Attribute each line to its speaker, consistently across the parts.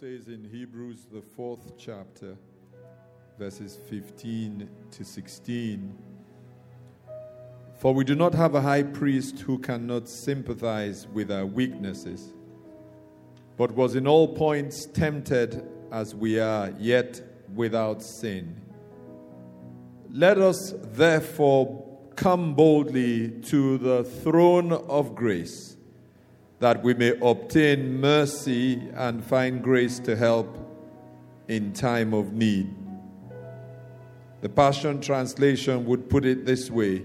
Speaker 1: Says in Hebrews, the fourth chapter, verses 15 to 16 For we do not have a high priest who cannot sympathize with our weaknesses, but was in all points tempted as we are, yet without sin. Let us therefore come boldly to the throne of grace, that we may obtain mercy and find grace to help in time of need. The Passion Translation would put it this way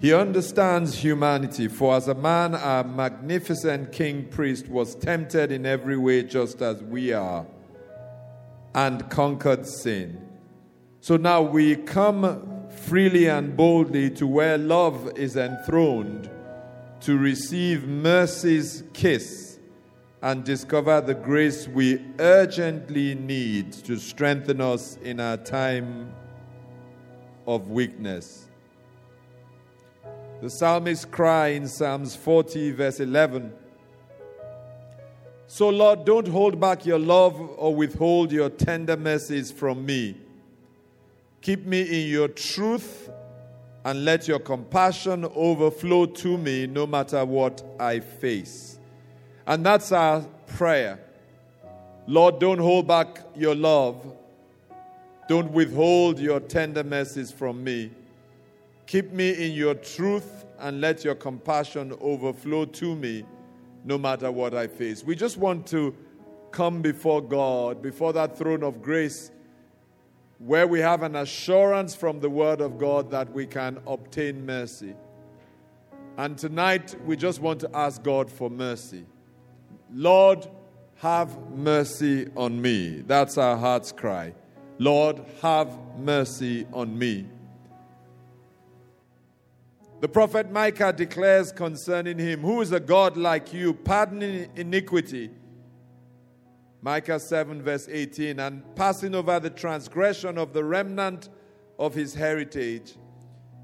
Speaker 1: He understands humanity, for as a man, our magnificent king priest was tempted in every way just as we are, and conquered sin. So now we come freely and boldly to where love is enthroned to receive mercy's kiss and discover the grace we urgently need to strengthen us in our time of weakness. The psalmist cry in Psalms 40, verse 11 So, Lord, don't hold back your love or withhold your tender mercies from me. Keep me in your truth and let your compassion overflow to me no matter what I face. And that's our prayer. Lord, don't hold back your love. Don't withhold your tender mercies from me. Keep me in your truth and let your compassion overflow to me no matter what I face. We just want to come before God, before that throne of grace where we have an assurance from the Word of God that we can obtain mercy. And tonight, we just want to ask God for mercy. Lord, have mercy on me. That's our heart's cry. Lord, have mercy on me. The prophet Micah declares concerning him, Who is a God like you, pardoning iniquity? Micah 7, verse 18, and passing over the transgression of the remnant of his heritage.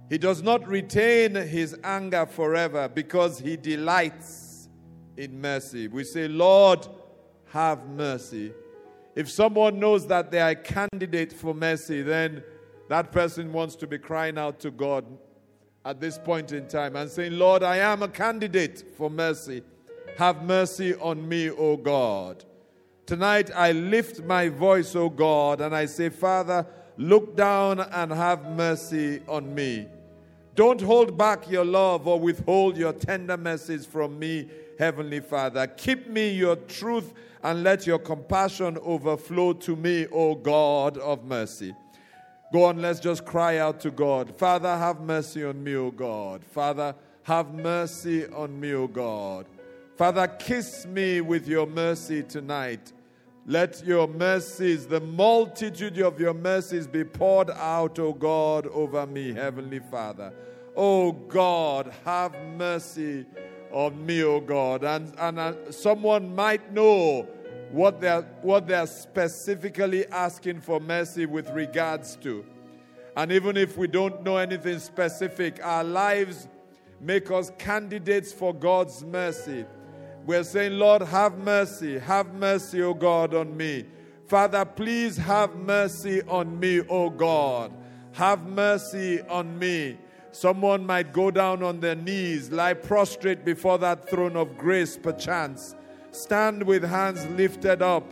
Speaker 1: He does not retain his anger forever because he delights in mercy. We say, Lord, have mercy. If someone knows that they are a candidate for mercy, then that person wants to be crying out to God at this point in time and saying, Lord, I am a candidate for mercy. Have mercy on me, O God. Tonight I lift my voice, O God, and I say, Father, look down and have mercy on me. Don't hold back your love or withhold your tender mercies from me, Heavenly Father. Keep me your truth and let your compassion overflow to me, O God of mercy. Go on, let's just cry out to God. Father, have mercy on me, O God. Father, have mercy on me, O God. Father, kiss me with your mercy tonight. Let your mercies, the multitude of your mercies, be poured out, O God, over me, Heavenly Father. O God, have mercy on me, O God. And, and uh, someone might know what they're, what they're specifically asking for mercy with regards to. And even if we don't know anything specific, our lives make us candidates for God's mercy. We're saying, Lord, have mercy. Have mercy, O God, on me. Father, please have mercy on me, O God. Have mercy on me. Someone might go down on their knees, lie prostrate before that throne of grace, perchance. Stand with hands lifted up.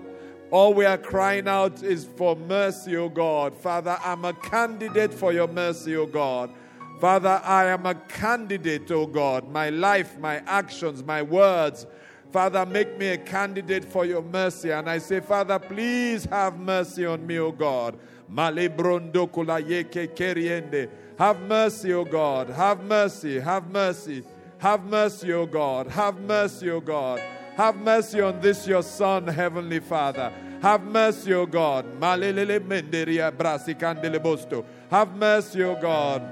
Speaker 1: All we are crying out is for mercy, O God. Father, I'm a candidate for your mercy, O God. Father, I am a candidate, O God. My life, my actions, my words, Father, make me a candidate for your mercy. And I say, Father, please have mercy on me, O God. Have mercy, O God. Have mercy. Have mercy. Have mercy, O God. Have mercy, O God. Have mercy on this, your Son, Heavenly Father. Have mercy, O God. Have mercy, O God.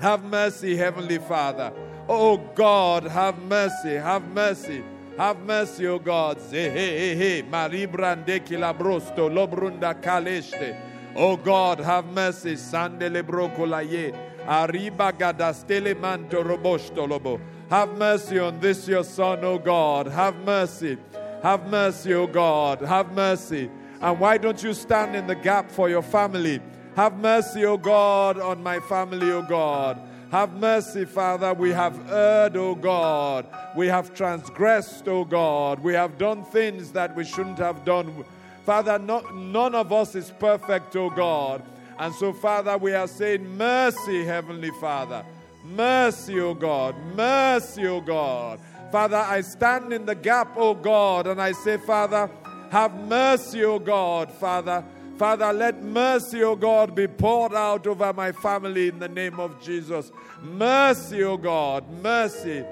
Speaker 1: Have mercy, Heavenly Father. Oh God, have mercy, have mercy. Have mercy, O God. Maribrande kilabrosto, lobrunda kaleste. O God, have mercy. Sandele brokolaye. Arriba gadastele manto robosto lobo. Have mercy on this your son, O God. Have mercy. Have mercy, O God. Have mercy. And why don't you stand in the gap for your family? Have mercy, O God, on my family, O God. Have mercy, Father. We have erred, O God. We have transgressed, O God. We have done things that we shouldn't have done. Father, no, none of us is perfect, O God. And so, Father, we are saying, Mercy, Heavenly Father. Mercy, O God. Mercy, O God. Father, I stand in the gap, O God, and I say, Father, have mercy, O God, Father. Father, let mercy, O God, be poured out over my family in the name of Jesus. Mercy, O God, mercy.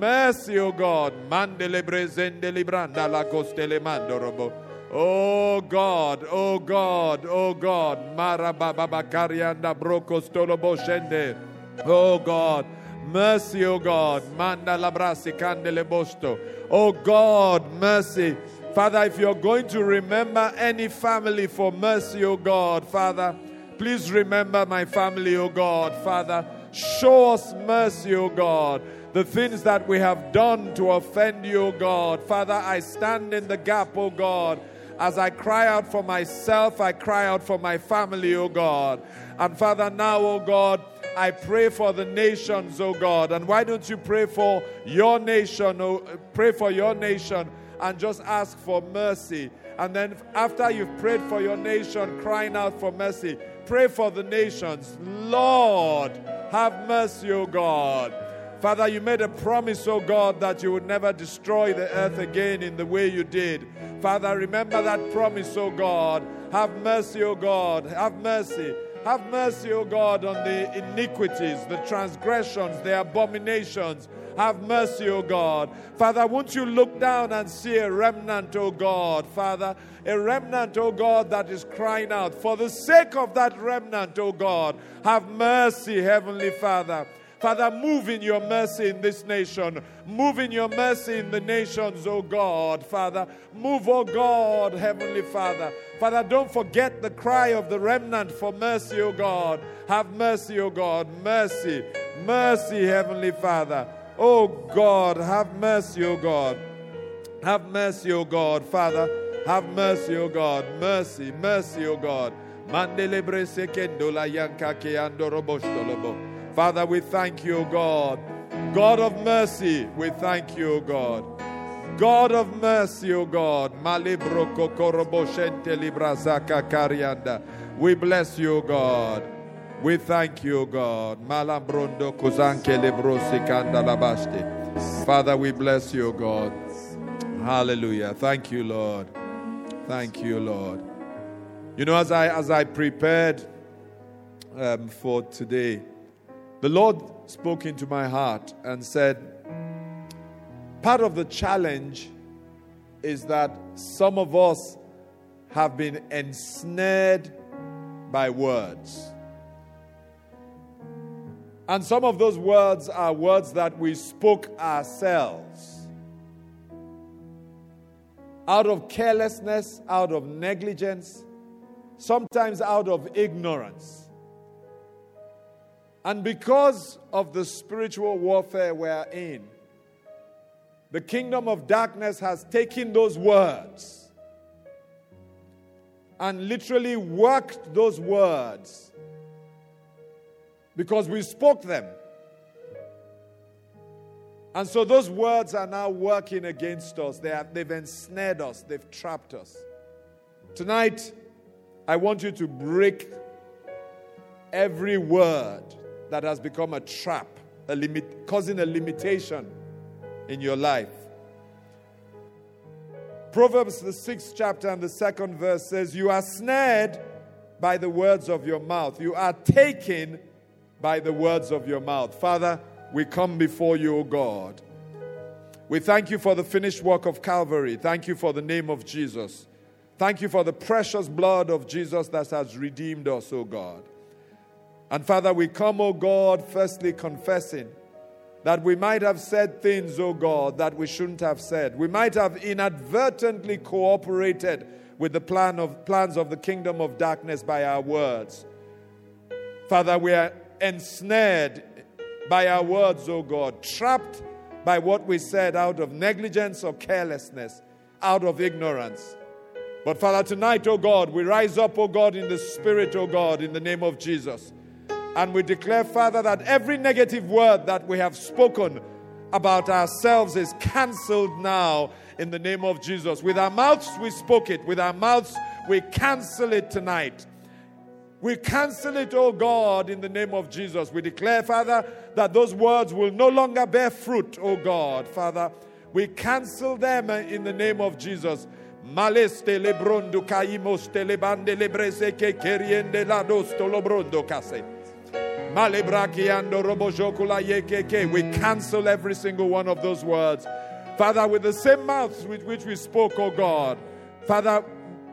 Speaker 1: Mercy, O God. Mandele brezende libranda la costele mandorobo. Oh God, oh God, oh God. Marababa karianda brokostolo boshende. Oh God. Mercy, O God. Manda labrasi candele bosto. Oh God, mercy. Father, if you're going to remember any family for mercy, O God, Father, please remember my family, O God, Father. Show us mercy, O God. The things that we have done to offend you, O God. Father, I stand in the gap, O God. As I cry out for myself, I cry out for my family, O God. And Father, now, O God, I pray for the nations, O God. And why don't you pray for your nation? Oh, pray for your nation and just ask for mercy. And then after you've prayed for your nation, crying out for mercy, pray for the nations. Lord, have mercy, O God. Father, you made a promise, O God, that you would never destroy the earth again in the way you did. Father, remember that promise, O God. Have mercy, O God. Have mercy. Have mercy, O God, on the iniquities, the transgressions, the abominations. Have mercy, O God. Father, won't you look down and see a remnant, O God, Father? A remnant, O God, that is crying out. For the sake of that remnant, O God, have mercy, Heavenly Father. Father, move in your mercy in this nation. Move in your mercy in the nations, oh God, Father. Move, oh God, Heavenly Father. Father, don't forget the cry of the remnant for mercy, oh God. Have mercy, O God. Mercy, mercy, Heavenly Father. Oh God, have mercy, oh God. Have mercy, oh God, Father. Have mercy, oh God. Mercy, mercy, oh God. Father, we thank you, O God. God of mercy, we thank you, O God. God of mercy, O God. Kokoroboshente librazaka karianda. We bless you, O God. We thank you, God. Kuzanke. Father, we bless you, God. Hallelujah. Thank you, Lord. Thank you, Lord. You know, as I as I prepared um, for today, the Lord spoke into my heart and said, Part of the challenge is that some of us have been ensnared by words. And some of those words are words that we spoke ourselves. Out of carelessness, out of negligence, sometimes out of ignorance. And because of the spiritual warfare we're in, the kingdom of darkness has taken those words and literally worked those words because we spoke them. And so those words are now working against us. They have, they've ensnared us, they've trapped us. Tonight, I want you to break every word that has become a trap, a limit, causing a limitation in your life. Proverbs, the sixth chapter and the second verse says, You are snared by the words of your mouth. You are taken by the words of your mouth. Father, we come before you, O God. We thank you for the finished work of Calvary. Thank you for the name of Jesus. Thank you for the precious blood of Jesus that has redeemed us, O God. And Father, we come, O God, firstly confessing that we might have said things, O God, that we shouldn't have said. We might have inadvertently cooperated with the plan of, plans of the kingdom of darkness by our words. Father, we are ensnared by our words, O God, trapped by what we said out of negligence or carelessness, out of ignorance. But Father, tonight, O God, we rise up, O God, in the Spirit, O God, in the name of Jesus. And we declare, Father, that every negative word that we have spoken about ourselves is cancelled now in the name of Jesus. With our mouths, we spoke it. With our mouths, we cancel it tonight. We cancel it, oh God, in the name of Jesus. We declare, Father, that those words will no longer bear fruit, oh God, Father. We cancel them in the name of Jesus. Maleste lebrondo caimos telebande lebrese que queriende la dosto lobrondo case. We cancel every single one of those words. Father, with the same mouths with which we spoke, oh God. Father,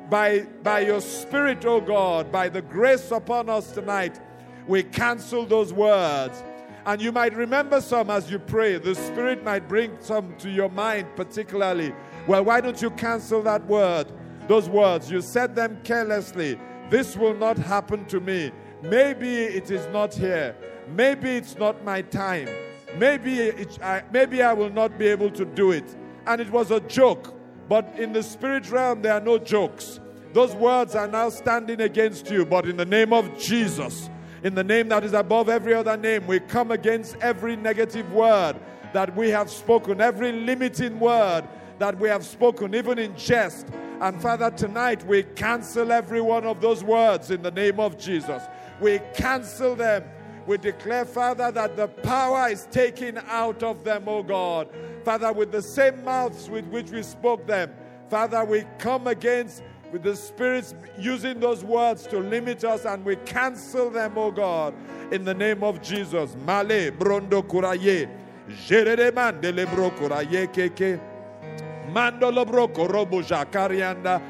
Speaker 1: by, by your Spirit, oh God, by the grace upon us tonight, we cancel those words. And you might remember some as you pray. The Spirit might bring some to your mind, particularly. Well, why don't you cancel that word? Those words. You said them carelessly. This will not happen to me. Maybe it is not here. Maybe it's not my time. Maybe, it, I, maybe I will not be able to do it. And it was a joke. But in the spirit realm, there are no jokes. Those words are now standing against you. But in the name of Jesus, in the name that is above every other name, we come against every negative word that we have spoken, every limiting word that we have spoken, even in jest. And Father, tonight we cancel every one of those words in the name of Jesus. We cancel them. We declare, Father, that the power is taken out of them, O God. Father, with the same mouths with which we spoke them, Father, we come against with the spirits using those words to limit us and we cancel them, O God, in the name of Jesus. Male brondo kuraye. Jerere mandele bro kuraye keke. Mandolo broko robo jakarianda.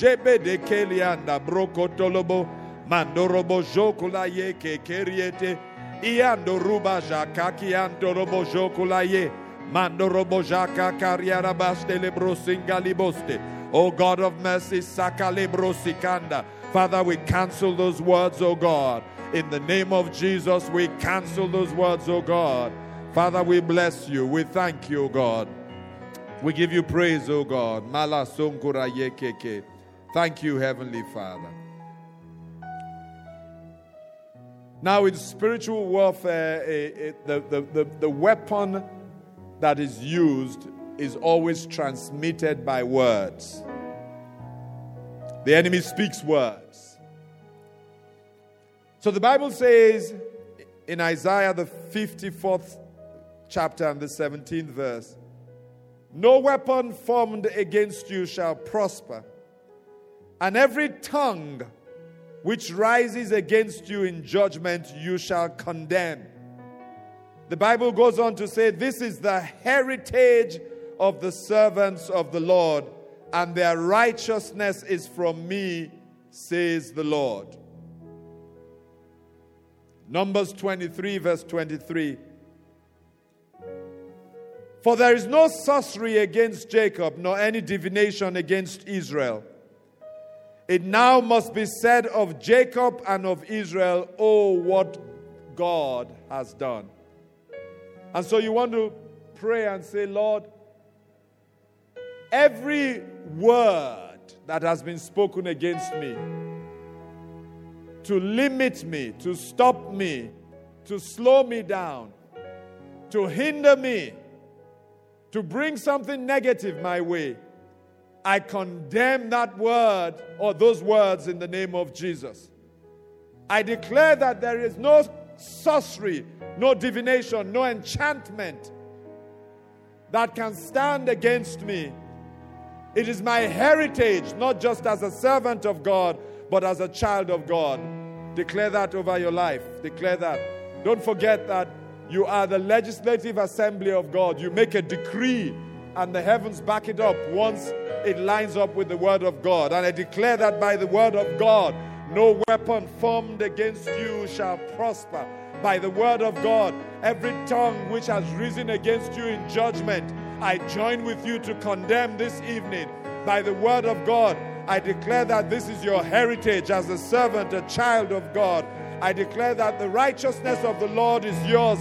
Speaker 1: Jebe de kelianda broko tolobo. Mandorobo jokula ye ke keriete. Iando ruba jaka kianto robo ye. Mandorobo kariara baste lebro singaliboste. O God of mercy, sakalebro sikanda. Father, we cancel those words, O God. In the name of Jesus, we cancel those words, O God. Father, we bless you. We thank you, O God. We give you praise, O God. Mala yekeke. Thank you, Heavenly Father. Now, in spiritual warfare, it, it, the, the, the, the weapon that is used is always transmitted by words. The enemy speaks words. So the Bible says in Isaiah, the 54th chapter and the 17th verse No weapon formed against you shall prosper, and every tongue which rises against you in judgment, you shall condemn. The Bible goes on to say, This is the heritage of the servants of the Lord, and their righteousness is from me, says the Lord. Numbers 23, verse 23. For there is no sorcery against Jacob, nor any divination against Israel. It now must be said of Jacob and of Israel, Oh, what God has done. And so you want to pray and say, Lord, every word that has been spoken against me, to limit me, to stop me, to slow me down, to hinder me, to bring something negative my way. I condemn that word or those words in the name of Jesus. I declare that there is no sorcery, no divination, no enchantment that can stand against me. It is my heritage, not just as a servant of God, but as a child of God. Declare that over your life. Declare that. Don't forget that you are the legislative assembly of God. You make a decree and the heavens back it up once it lines up with the word of God. And I declare that by the word of God, no weapon formed against you shall prosper. By the word of God, every tongue which has risen against you in judgment, I join with you to condemn this evening. By the word of God, I declare that this is your heritage as a servant, a child of God. I declare that the righteousness of the Lord is yours.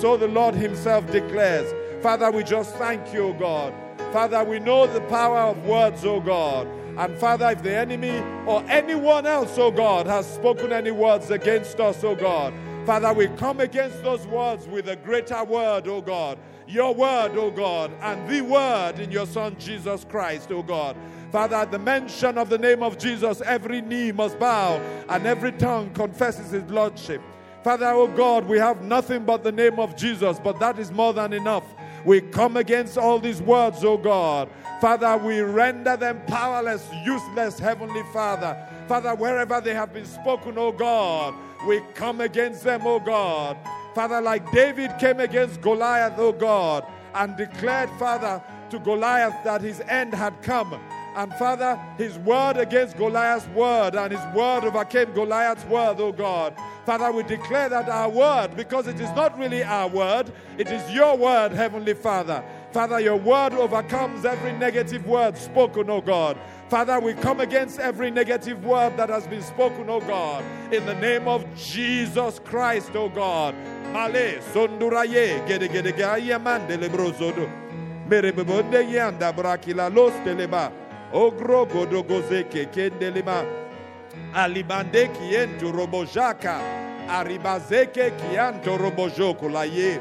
Speaker 1: So the Lord Himself declares. Father, we just thank you, God. Father, we know the power of words, O God. And Father, if the enemy or anyone else, O God, has spoken any words against us, O God, Father, we come against those words with a greater word, O God. Your word, O God, and the word in your Son Jesus Christ, O God. Father, at the mention of the name of Jesus, every knee must bow and every tongue confesses his lordship. Father, oh God, we have nothing but the name of Jesus, but that is more than enough. We come against all these words, oh God. Father, we render them powerless, useless, Heavenly Father. Father, wherever they have been spoken, oh God, we come against them, oh God. Father, like David came against Goliath, oh God, and declared, Father, to Goliath that his end had come. And Father, his word against Goliath's word, and his word overcame Goliath's word, oh God. Father, we declare that our word, because it is not really our word, it is your word, Heavenly Father. Father, your word overcomes every negative word spoken, oh God. Father, we come against every negative word that has been spoken, oh God, in the name of Jesus Christ, oh God. Male, sonduraye, gede gede gaya mandele brozodo. Mere bebonde yanda brakila los teleba. Ogro godogozeke kendelema. Alibande kiento robojaka. Aribazeke kianto robojoko la ye.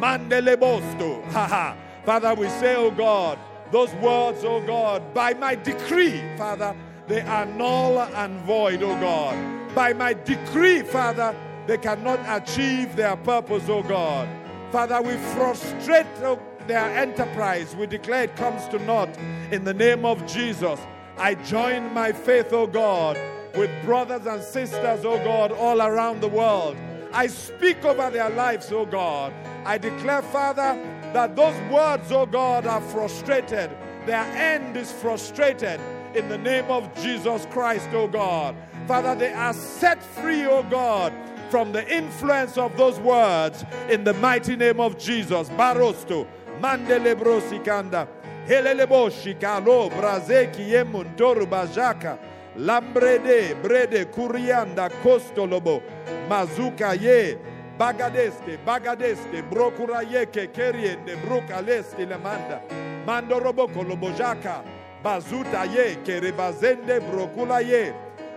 Speaker 1: Mandele bosto. Ha Father, we say, oh God, those words, oh God, by my decree, Father, they are null and void, oh God. By my decree, Father, they cannot achieve their purpose, oh God. Father, we frustrate oh, their enterprise. We declare it comes to naught in the name of Jesus. I join my faith, oh God, with brothers and sisters, oh God, all around the world. I speak over their lives, oh God. I declare, Father, that those words, O God, are frustrated. Their end is frustrated in the name of Jesus Christ, O God. Father, they are set free, O God, from the influence of those words in the mighty name of Jesus. Barosto, mandele brosikanda, helelebo shikalo, brazeki yemuntoru bajaka, lambrede, brede, kurianda, kostolobo, mazuka ye, bagadeste, bagadeste, brokurayeke, keriende, brukaleste lemanda, mandoroboko lobojaka, bazuta ye, kerebazende, brokula ye,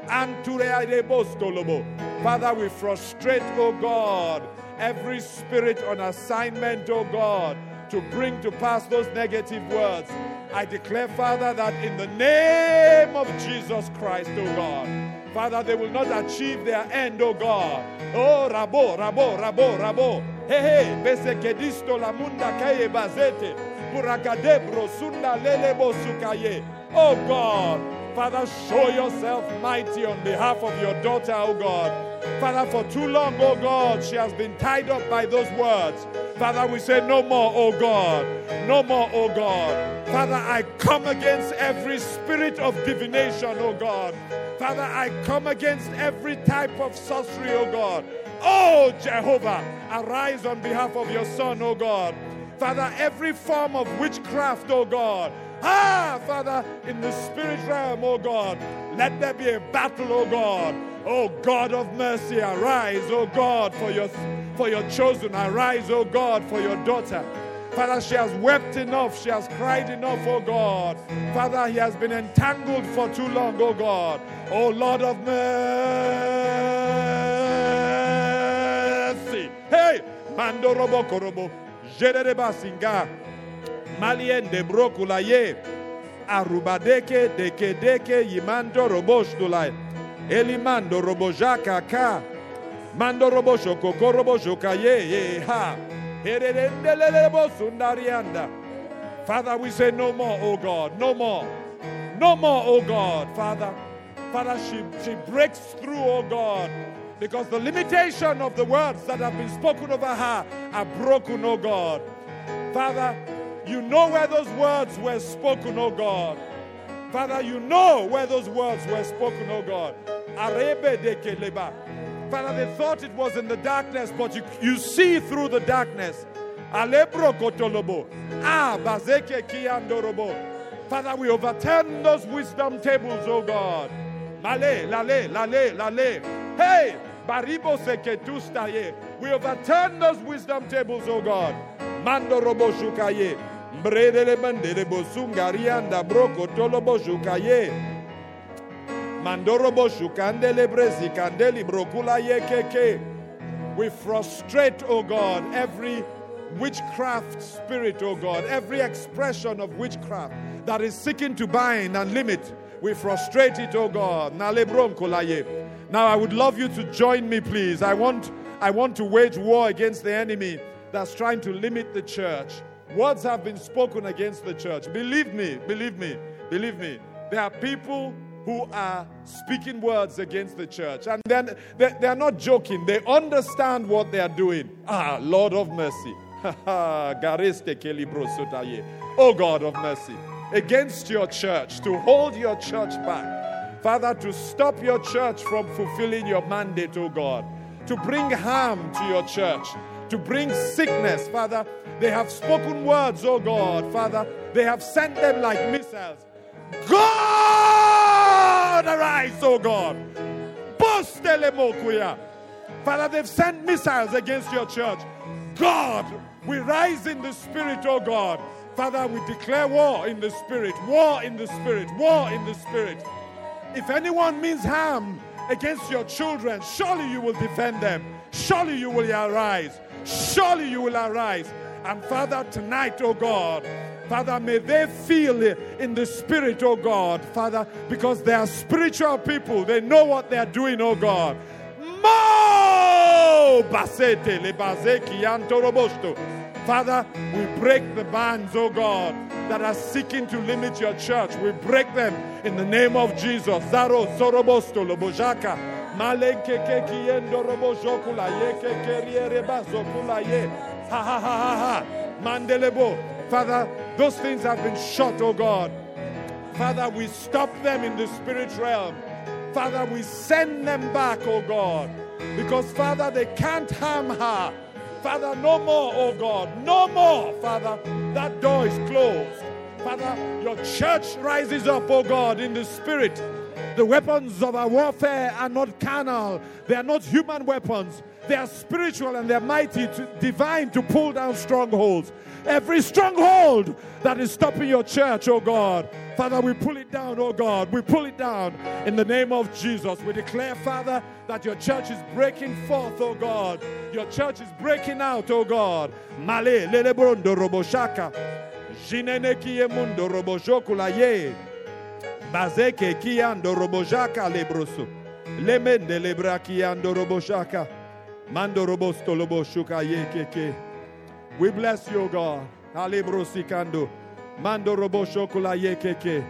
Speaker 1: antureye bostolobo. Father, we frustrate, oh God, every spirit on assignment, oh God, to bring to pass those negative words. I declare, Father, that in the name of Jesus Christ, oh God, Father, they will not achieve their end, oh God. Oh, Rabo, Rabo, Rabo, Rabo. Hey, hey, bese kedisto la munda kaye bazete. Burakadebro sunda lelebo sukaye. Oh God, Father, show yourself mighty on behalf of your daughter, oh God. Father, for too long, oh God, she has been tied up by those words. Father, we say no more, oh God. No more, oh God. Father, I come against every spirit of divination, oh God. Father, I come against every type of sorcery, oh God. Oh Jehovah, arise on behalf of your son, oh God. Father, every form of witchcraft, oh God. Ah, Father, in the spirit realm, oh God, let there be a battle, oh God. Oh God of mercy, arise, oh God, for your for your chosen. Arise, oh God, for your daughter. Father, she has wept enough. She has cried enough, oh God. Father, he has been entangled for too long, oh God. Oh Lord of mercy. Hey. Malien de Brokula ye. Arubadeke deke deke yimando robosh dulai. Elimando robojaka ka. Mando robosho koko robosho kaye ye ha. Father, we say no more, oh God, no more. No more, oh God, Father. Father, she, she breaks through, oh God, because the limitation of the words that have been spoken over her are broken, oh God. Father, You know where those words were spoken, oh God. Father, you know where those words were spoken, oh God. Arebe. Father, they thought it was in the darkness, but you, you see through the darkness. Alebro kotolobo. Ah, bazeke kiandorobo. Father, we overturn those wisdom tables, oh God. Male, lale, lale, lale. Hey, baribo seketustaye. We overturn those wisdom tables, oh God. Mando robo shukaye. Mbredele bandere bosungarianda broko tolobo shukaye. Mandorobo shukandele brezi brokula yekeke. We frustrate, oh God, every witchcraft spirit, oh God, every expression of witchcraft that is seeking to bind and limit. We frustrate it, oh God. Now I would love you to join me, please. I want, I want to wage war against the enemy that's trying to limit the church. Words have been spoken against the church. Believe me, believe me, believe me. There are people who are speaking words against the church. And then they, they are not joking, they understand what they are doing. Ah, Lord of mercy. oh God of mercy. Against your church, to hold your church back. Father, to stop your church from fulfilling your mandate, oh God. To bring harm to your church. To bring sickness, Father. They have spoken words, oh God, Father. They have sent them like missiles. God, arise, oh God. Father, they've sent missiles against your church. God, we rise in the spirit, oh God. Father, we declare war in the spirit, war in the spirit, war in the spirit. If anyone means harm against your children, surely you will defend them. Surely you will arise. Surely you will arise. And Father, tonight, oh God, Father, may they feel in the spirit, oh God, Father, because they are spiritual people. They know what they are doing, oh God. Mo basete le bazeki antorobosto. Father, we break the bands, oh God, that are seeking to limit your church. We break them in the name of Jesus. Zaro sorobosto lobojaka. Malenke ke kiendo robojokula ye ke keriere bazokula ye. Ha ha ha ha ha. Mandelebo. Father, those things have been shot, oh God. Father, we stop them in the spirit realm. Father, we send them back, oh God. Because, Father, they can't harm her. Father, no more, oh God. No more, Father. That door is closed. Father, your church rises up, oh God, in the spirit. The weapons of our warfare are not carnal, they are not human weapons. They are spiritual and they're mighty, to, divine to pull down strongholds. Every stronghold that is stopping your church, oh God. Father, we pull it down, oh God. We pull it down in the name of Jesus. We declare, Father, that your church is breaking forth, oh God. Your church is breaking out, oh God. Male, roboshaka. Roboshokula ye. Bazeke kiando robojaka lebroso. Lemende lebra kiando roboshaka. Mando robosto loboshuka ye keke. We bless you, God. Alebrosikando. Mando roboshokula ye keke.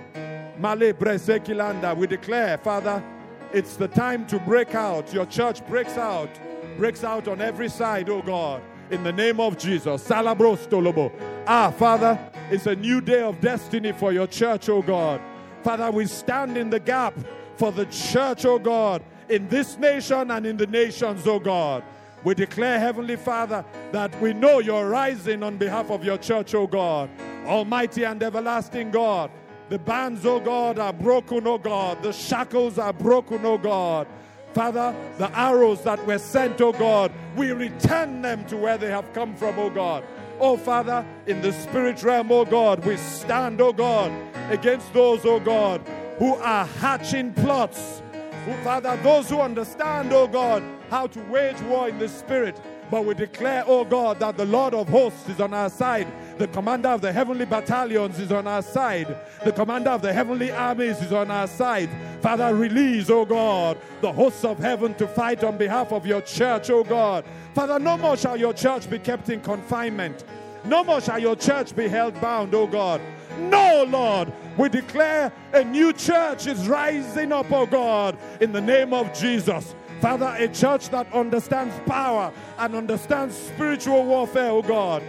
Speaker 1: Male bresekilanda. We declare, Father, it's the time to break out. Your church breaks out. Breaks out on every side, oh God. In the name of Jesus. Salabrostolobo. Ah, Father, it's a new day of destiny for your church, oh God. Father, we stand in the gap for the church, oh God, in this nation and in the nations, oh God. We declare, Heavenly Father, that we know you're rising on behalf of your church, O God. Almighty and everlasting God. The bands, O God, are broken, O God. The shackles are broken, O God. Father, the arrows that were sent, O God, we return them to where they have come from, O God. Oh, Father, in the spirit realm, oh God, we stand, oh God, against those, oh God, who are hatching plots. Who, Father, those who understand, oh God, how to wage war in the spirit. But we declare, oh God, that the Lord of hosts is on our side. The commander of the heavenly battalions is on our side. The commander of the heavenly armies is on our side. Father, release, oh God, the hosts of heaven to fight on behalf of your church, oh God. Father, no more shall your church be kept in confinement. No more shall your church be held bound, oh God. No, Lord. We declare a new church is rising up, oh God, in the name of Jesus. Father, a church that understands power and understands spiritual warfare, oh God.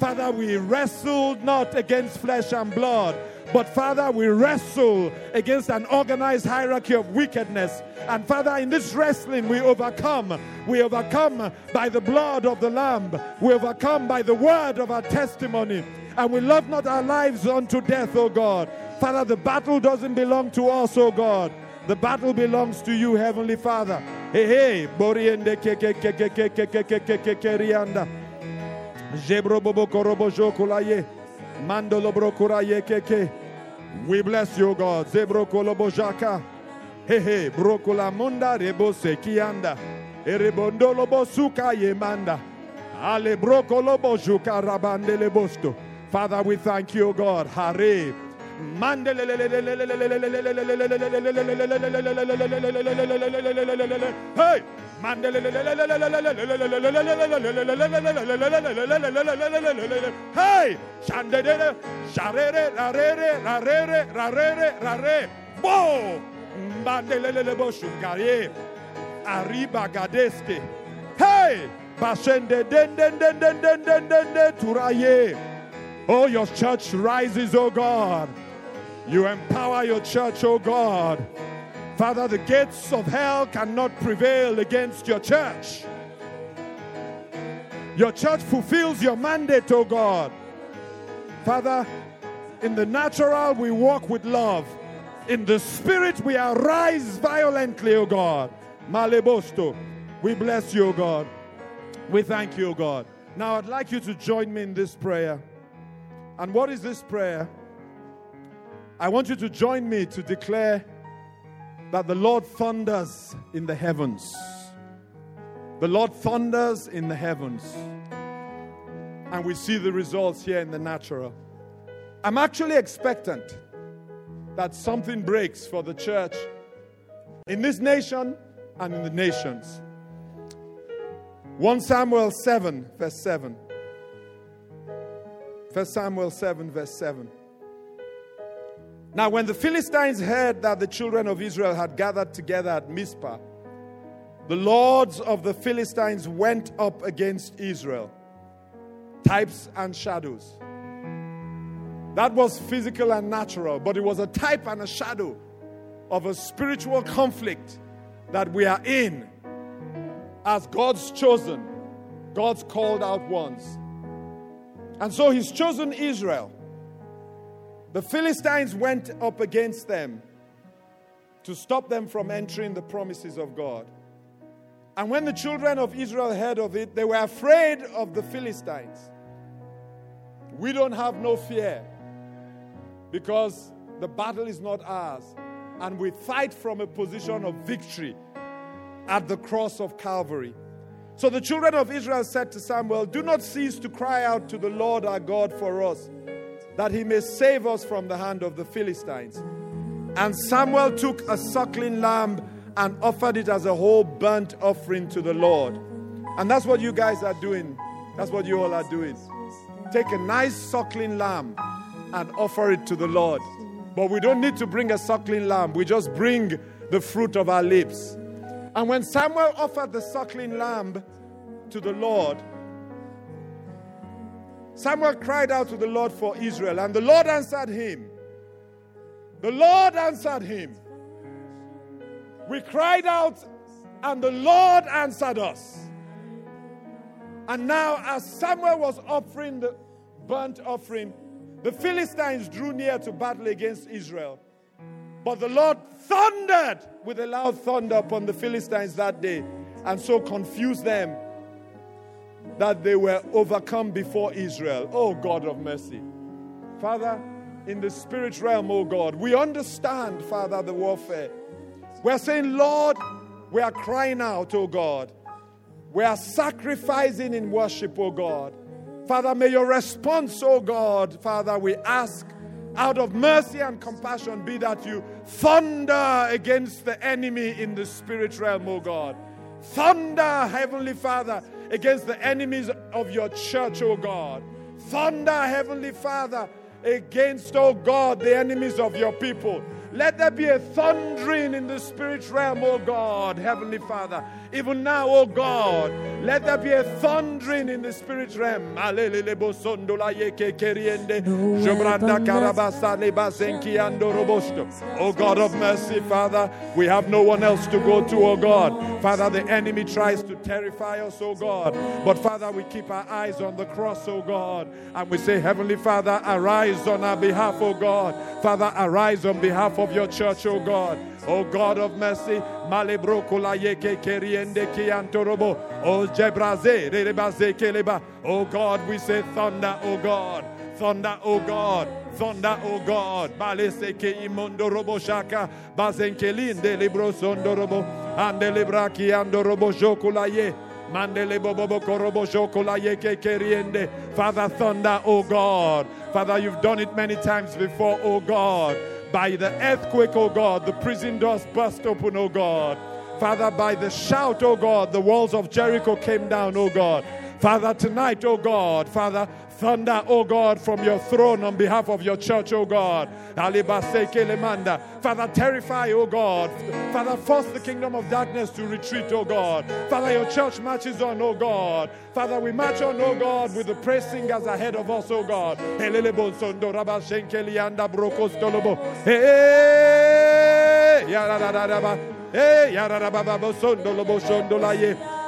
Speaker 1: Father, we wrestle not against flesh and blood, but Father, we wrestle against an organized hierarchy of wickedness. And Father, in this wrestling, we overcome. We overcome by the blood of the Lamb, we overcome by the word of our testimony. And we love not our lives unto death, O God. Father, the battle doesn't belong to us, O God. The battle belongs to you, Heavenly Father. Hey, hey, Boriende Kekerianda. Mandolo We bless you, God. Hey, hey, Kianda. Ale Bosto. Father, we thank you, God. Hey! Hey! Shandere, sharere, rarere, rarere, rarere, rare. Bo! Mandelele boshungaye. Arriba gadeske. Hey! Bashende den den den den den den den den. Oh, your church rises, oh God. You empower your church, oh God. Father, the gates of hell cannot prevail against your church. Your church fulfills your mandate, oh God. Father, in the natural, we walk with love. In the spirit, we arise violently, O God. Malebosto. We bless you, oh God. We thank you, oh God. Now, I'd like you to join me in this prayer. And what is this prayer? I want you to join me to declare that the Lord thunders in the heavens. The Lord thunders in the heavens. And we see the results here in the natural. I'm actually expectant that something breaks for the church in this nation and in the nations. 1 Samuel 7, verse 7. 1 Samuel 7, verse 7. Now, when the Philistines heard that the children of Israel had gathered together at Mizpah, the lords of the Philistines went up against Israel. Types and shadows. That was physical and natural, but it was a type and a shadow of a spiritual conflict that we are in as God's chosen, God's called out ones. And so he's chosen Israel. The Philistines went up against them to stop them from entering the promises of God. And when the children of Israel heard of it, they were afraid of the Philistines. We don't have no fear because the battle is not ours. And we fight from a position of victory at the cross of Calvary. So the children of Israel said to Samuel, Do not cease to cry out to the Lord our God for us, that he may save us from the hand of the Philistines. And Samuel took a suckling lamb and offered it as a whole burnt offering to the Lord. And that's what you guys are doing. That's what you all are doing. Take a nice suckling lamb and offer it to the Lord. But we don't need to bring a suckling lamb, we just bring the fruit of our lips. And when Samuel offered the suckling lamb to the Lord, Samuel cried out to the Lord for Israel, and the Lord answered him. The Lord answered him. We cried out, and the Lord answered us. And now, as Samuel was offering the burnt offering, the Philistines drew near to battle against Israel. But the Lord thundered with a loud thunder upon the Philistines that day, and so confused them that they were overcome before Israel. Oh God of mercy. Father, in the spirit realm, oh God, we understand, Father, the warfare. We're saying, Lord, we are crying out, oh God. We are sacrificing in worship, oh God. Father, may your response, oh God, Father, we ask out of mercy and compassion be that you thunder against the enemy in the spirit realm, oh God. Thunder, Heavenly Father, against the enemies of your church, oh God. Thunder, Heavenly Father, against, oh God, the enemies of your people. Let there be a thundering in the spirit realm, oh God, Heavenly Father. Even now, oh God, Let there be a thundering in the spirit realm. Oh God of mercy, Father, we have no one else to go to, oh God. Father, the enemy tries to terrify us, oh God. But Father, we keep our eyes on the cross, oh God. And we say, Heavenly Father, arise on our behalf, oh God. Father, arise on behalf of your church, oh God. Oh God of mercy, Malebrokula yeke keriende kiantorobo. Oh Jebraze, rebaze keleba. Oh God, we say thunder, oh God. Thunder, oh God. Thunder, oh God. Baleseke imondo robo shaka. Bazenkelinde libro sondo robo. Ande libraki ando robo jokula ye. Mandele bobo korobo jokola yeke keriende. Father, thunder, oh God. Father, you've done it many times before, oh God. By the earthquake, oh God, the prison doors burst open, oh God. Father, by the shout, oh God, the walls of Jericho came down, oh God. Father, tonight, oh God, Father, thunder, oh God, from your throne on behalf of your church, oh God. Father, terrify, oh God. Father, force the kingdom of darkness to retreat, oh God. Father, your church marches on, oh God. Father, we march on, oh God, with the praise singers ahead of us, oh God. Hey,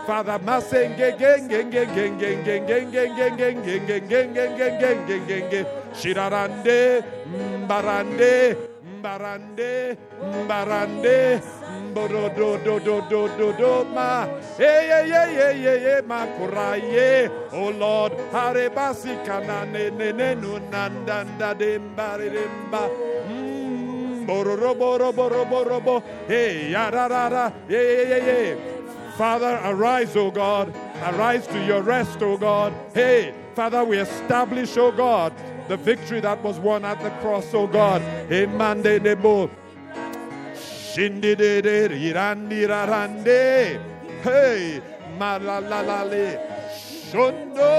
Speaker 1: Father, Shirarande, Father, arise, O God. Arise to your rest, O God. Hey, Father, we establish, O God, the victory that was won at the cross, O God. Rarande. Hey, malalalale. Shondo.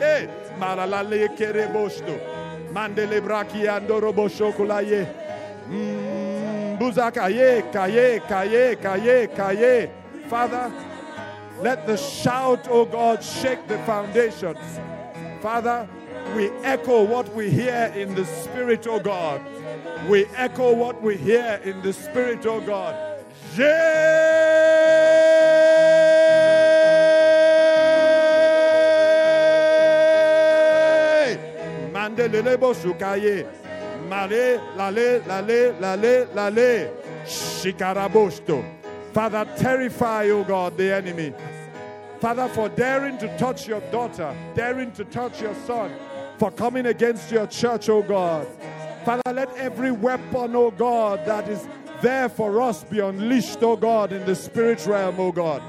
Speaker 1: Hey, malalale kerebosto. Mandele braki andorobo shokulaye. Mm. Buzaka, ye, kaye, kaye, kaye, kaye. Father, let the shout, oh God, shake the foundations. Father, we echo what we hear in the Spirit, oh God. We echo what we hear in the Spirit, oh God. Yay! Mandelelebo sukaye. Male, lale, lale, lale, lale. Shikarabosto. Father, terrify, O God, the enemy. Father, for daring to touch your daughter, daring to touch your son, for coming against your church, O God. Father, let every weapon, O God, that is there for us be unleashed, O God, in the spirit realm, O God.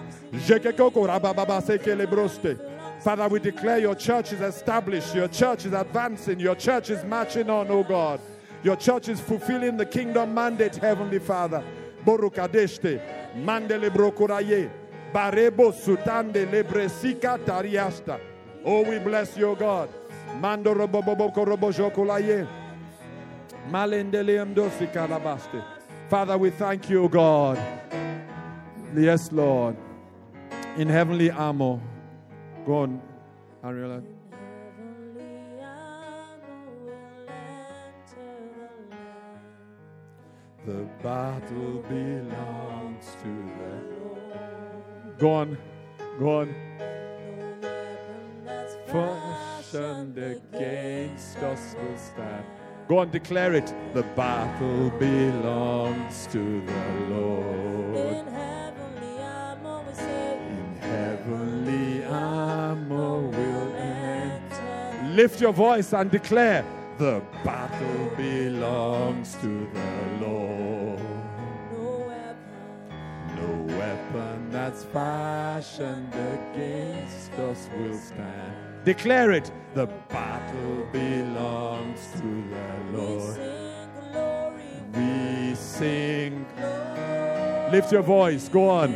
Speaker 1: Father, we declare your church is established, your church is advancing, your church is marching on, oh God. Your church is fulfilling the kingdom mandate, Heavenly Father. Borukadeshte, Mandele Brokuraye, Barebo Sutande Lebresika Tariasta. Oh, we bless you, God. Mando Roboboko Robojokulaye, Malendele Mdosi Kalabaste. Father, we thank you, God. Yes, Lord. In heavenly armor. Go on, Ariella. The battle belongs to the Lord. Go on, go on. Fashioned against us will stand. Go on, declare it. The battle belongs to the Lord. Lift your voice and declare. The battle belongs to the Lord. No weapon that's fashioned against us will stand. Declare it. The battle belongs to the Lord. We Sing glory we sing. Lift your voice. Go on.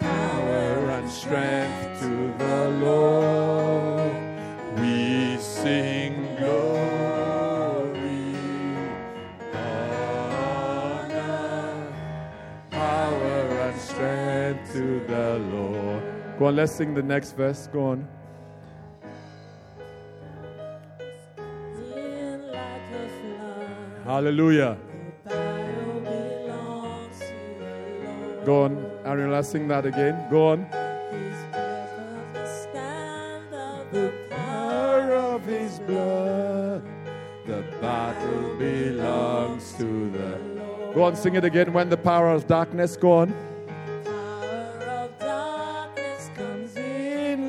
Speaker 1: Power and strength the Lord. We sing glory, honor, power, and strength to the Lord. Go on, let's sing the next verse. Go on. Hallelujah. Go on, Ariel, let's sing that again. Go on. The power of his blood, the battle belongs to the Lord. Go on, sing it again. When the power of darkness, go on.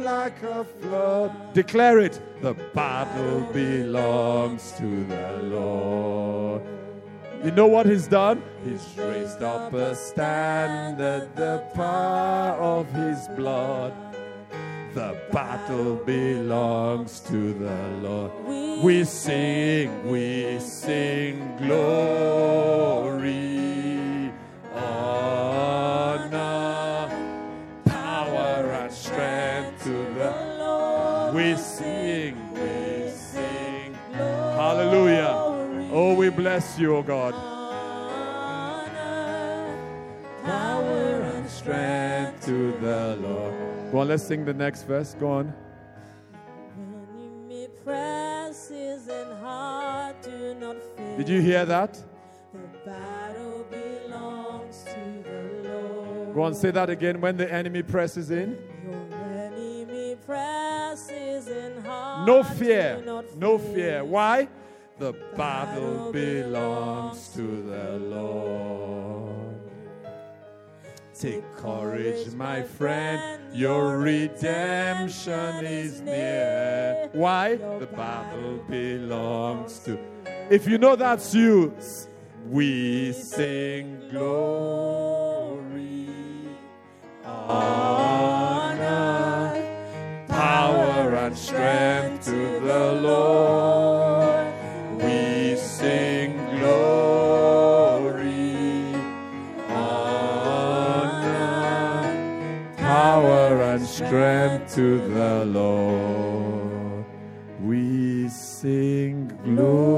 Speaker 1: like a flood. Declare it. The battle belongs to the Lord. You know what he's done? He's raised up a standard, the power of his blood. The battle belongs to the Lord. We sing, we sing glory, honor, power, and strength to the Lord. We sing, we sing. Hallelujah. Oh, we bless you, O God. Honor, power and strength to the Lord. Go on, let's sing the next verse. Go on. Did you hear that? Go on, say that again. When the enemy presses in. no fear. No fear. Why? The battle belongs to the Lord. Take courage, my friend, your redemption is near. Why? The battle belongs to. If you know that's you, we sing glory, honor, power, and strength to the Lord. Strength to the Lord. We sing glory,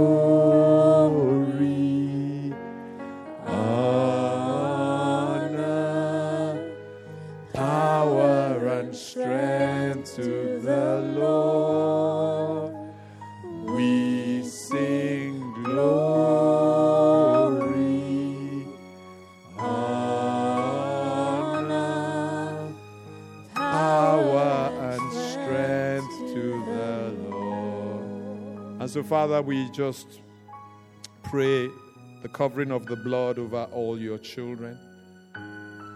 Speaker 1: so, Father, we just pray the covering of the blood over all your children.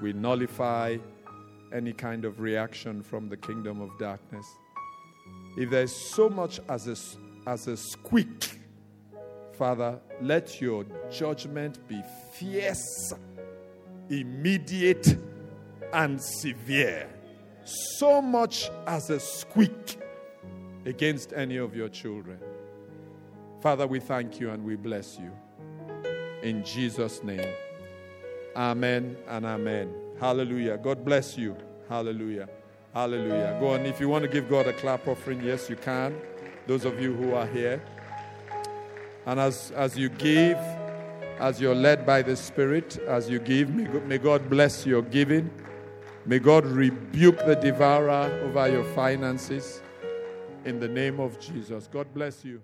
Speaker 1: We nullify any kind of reaction from the kingdom of darkness. If there's so much as a, as a squeak, Father, let your judgment be fierce, immediate, and severe. So much as a squeak against any of your children. Father, we thank you and we bless you. In Jesus' name. Amen and amen. Hallelujah. God bless you. Hallelujah. Hallelujah. Go on. If you want to give God a clap offering, yes, you can. Those of you who are here. And as, as you give, as you're led by the Spirit, as you give, may may God bless your giving. May God rebuke the devourer over your finances. In the name of Jesus. God bless you.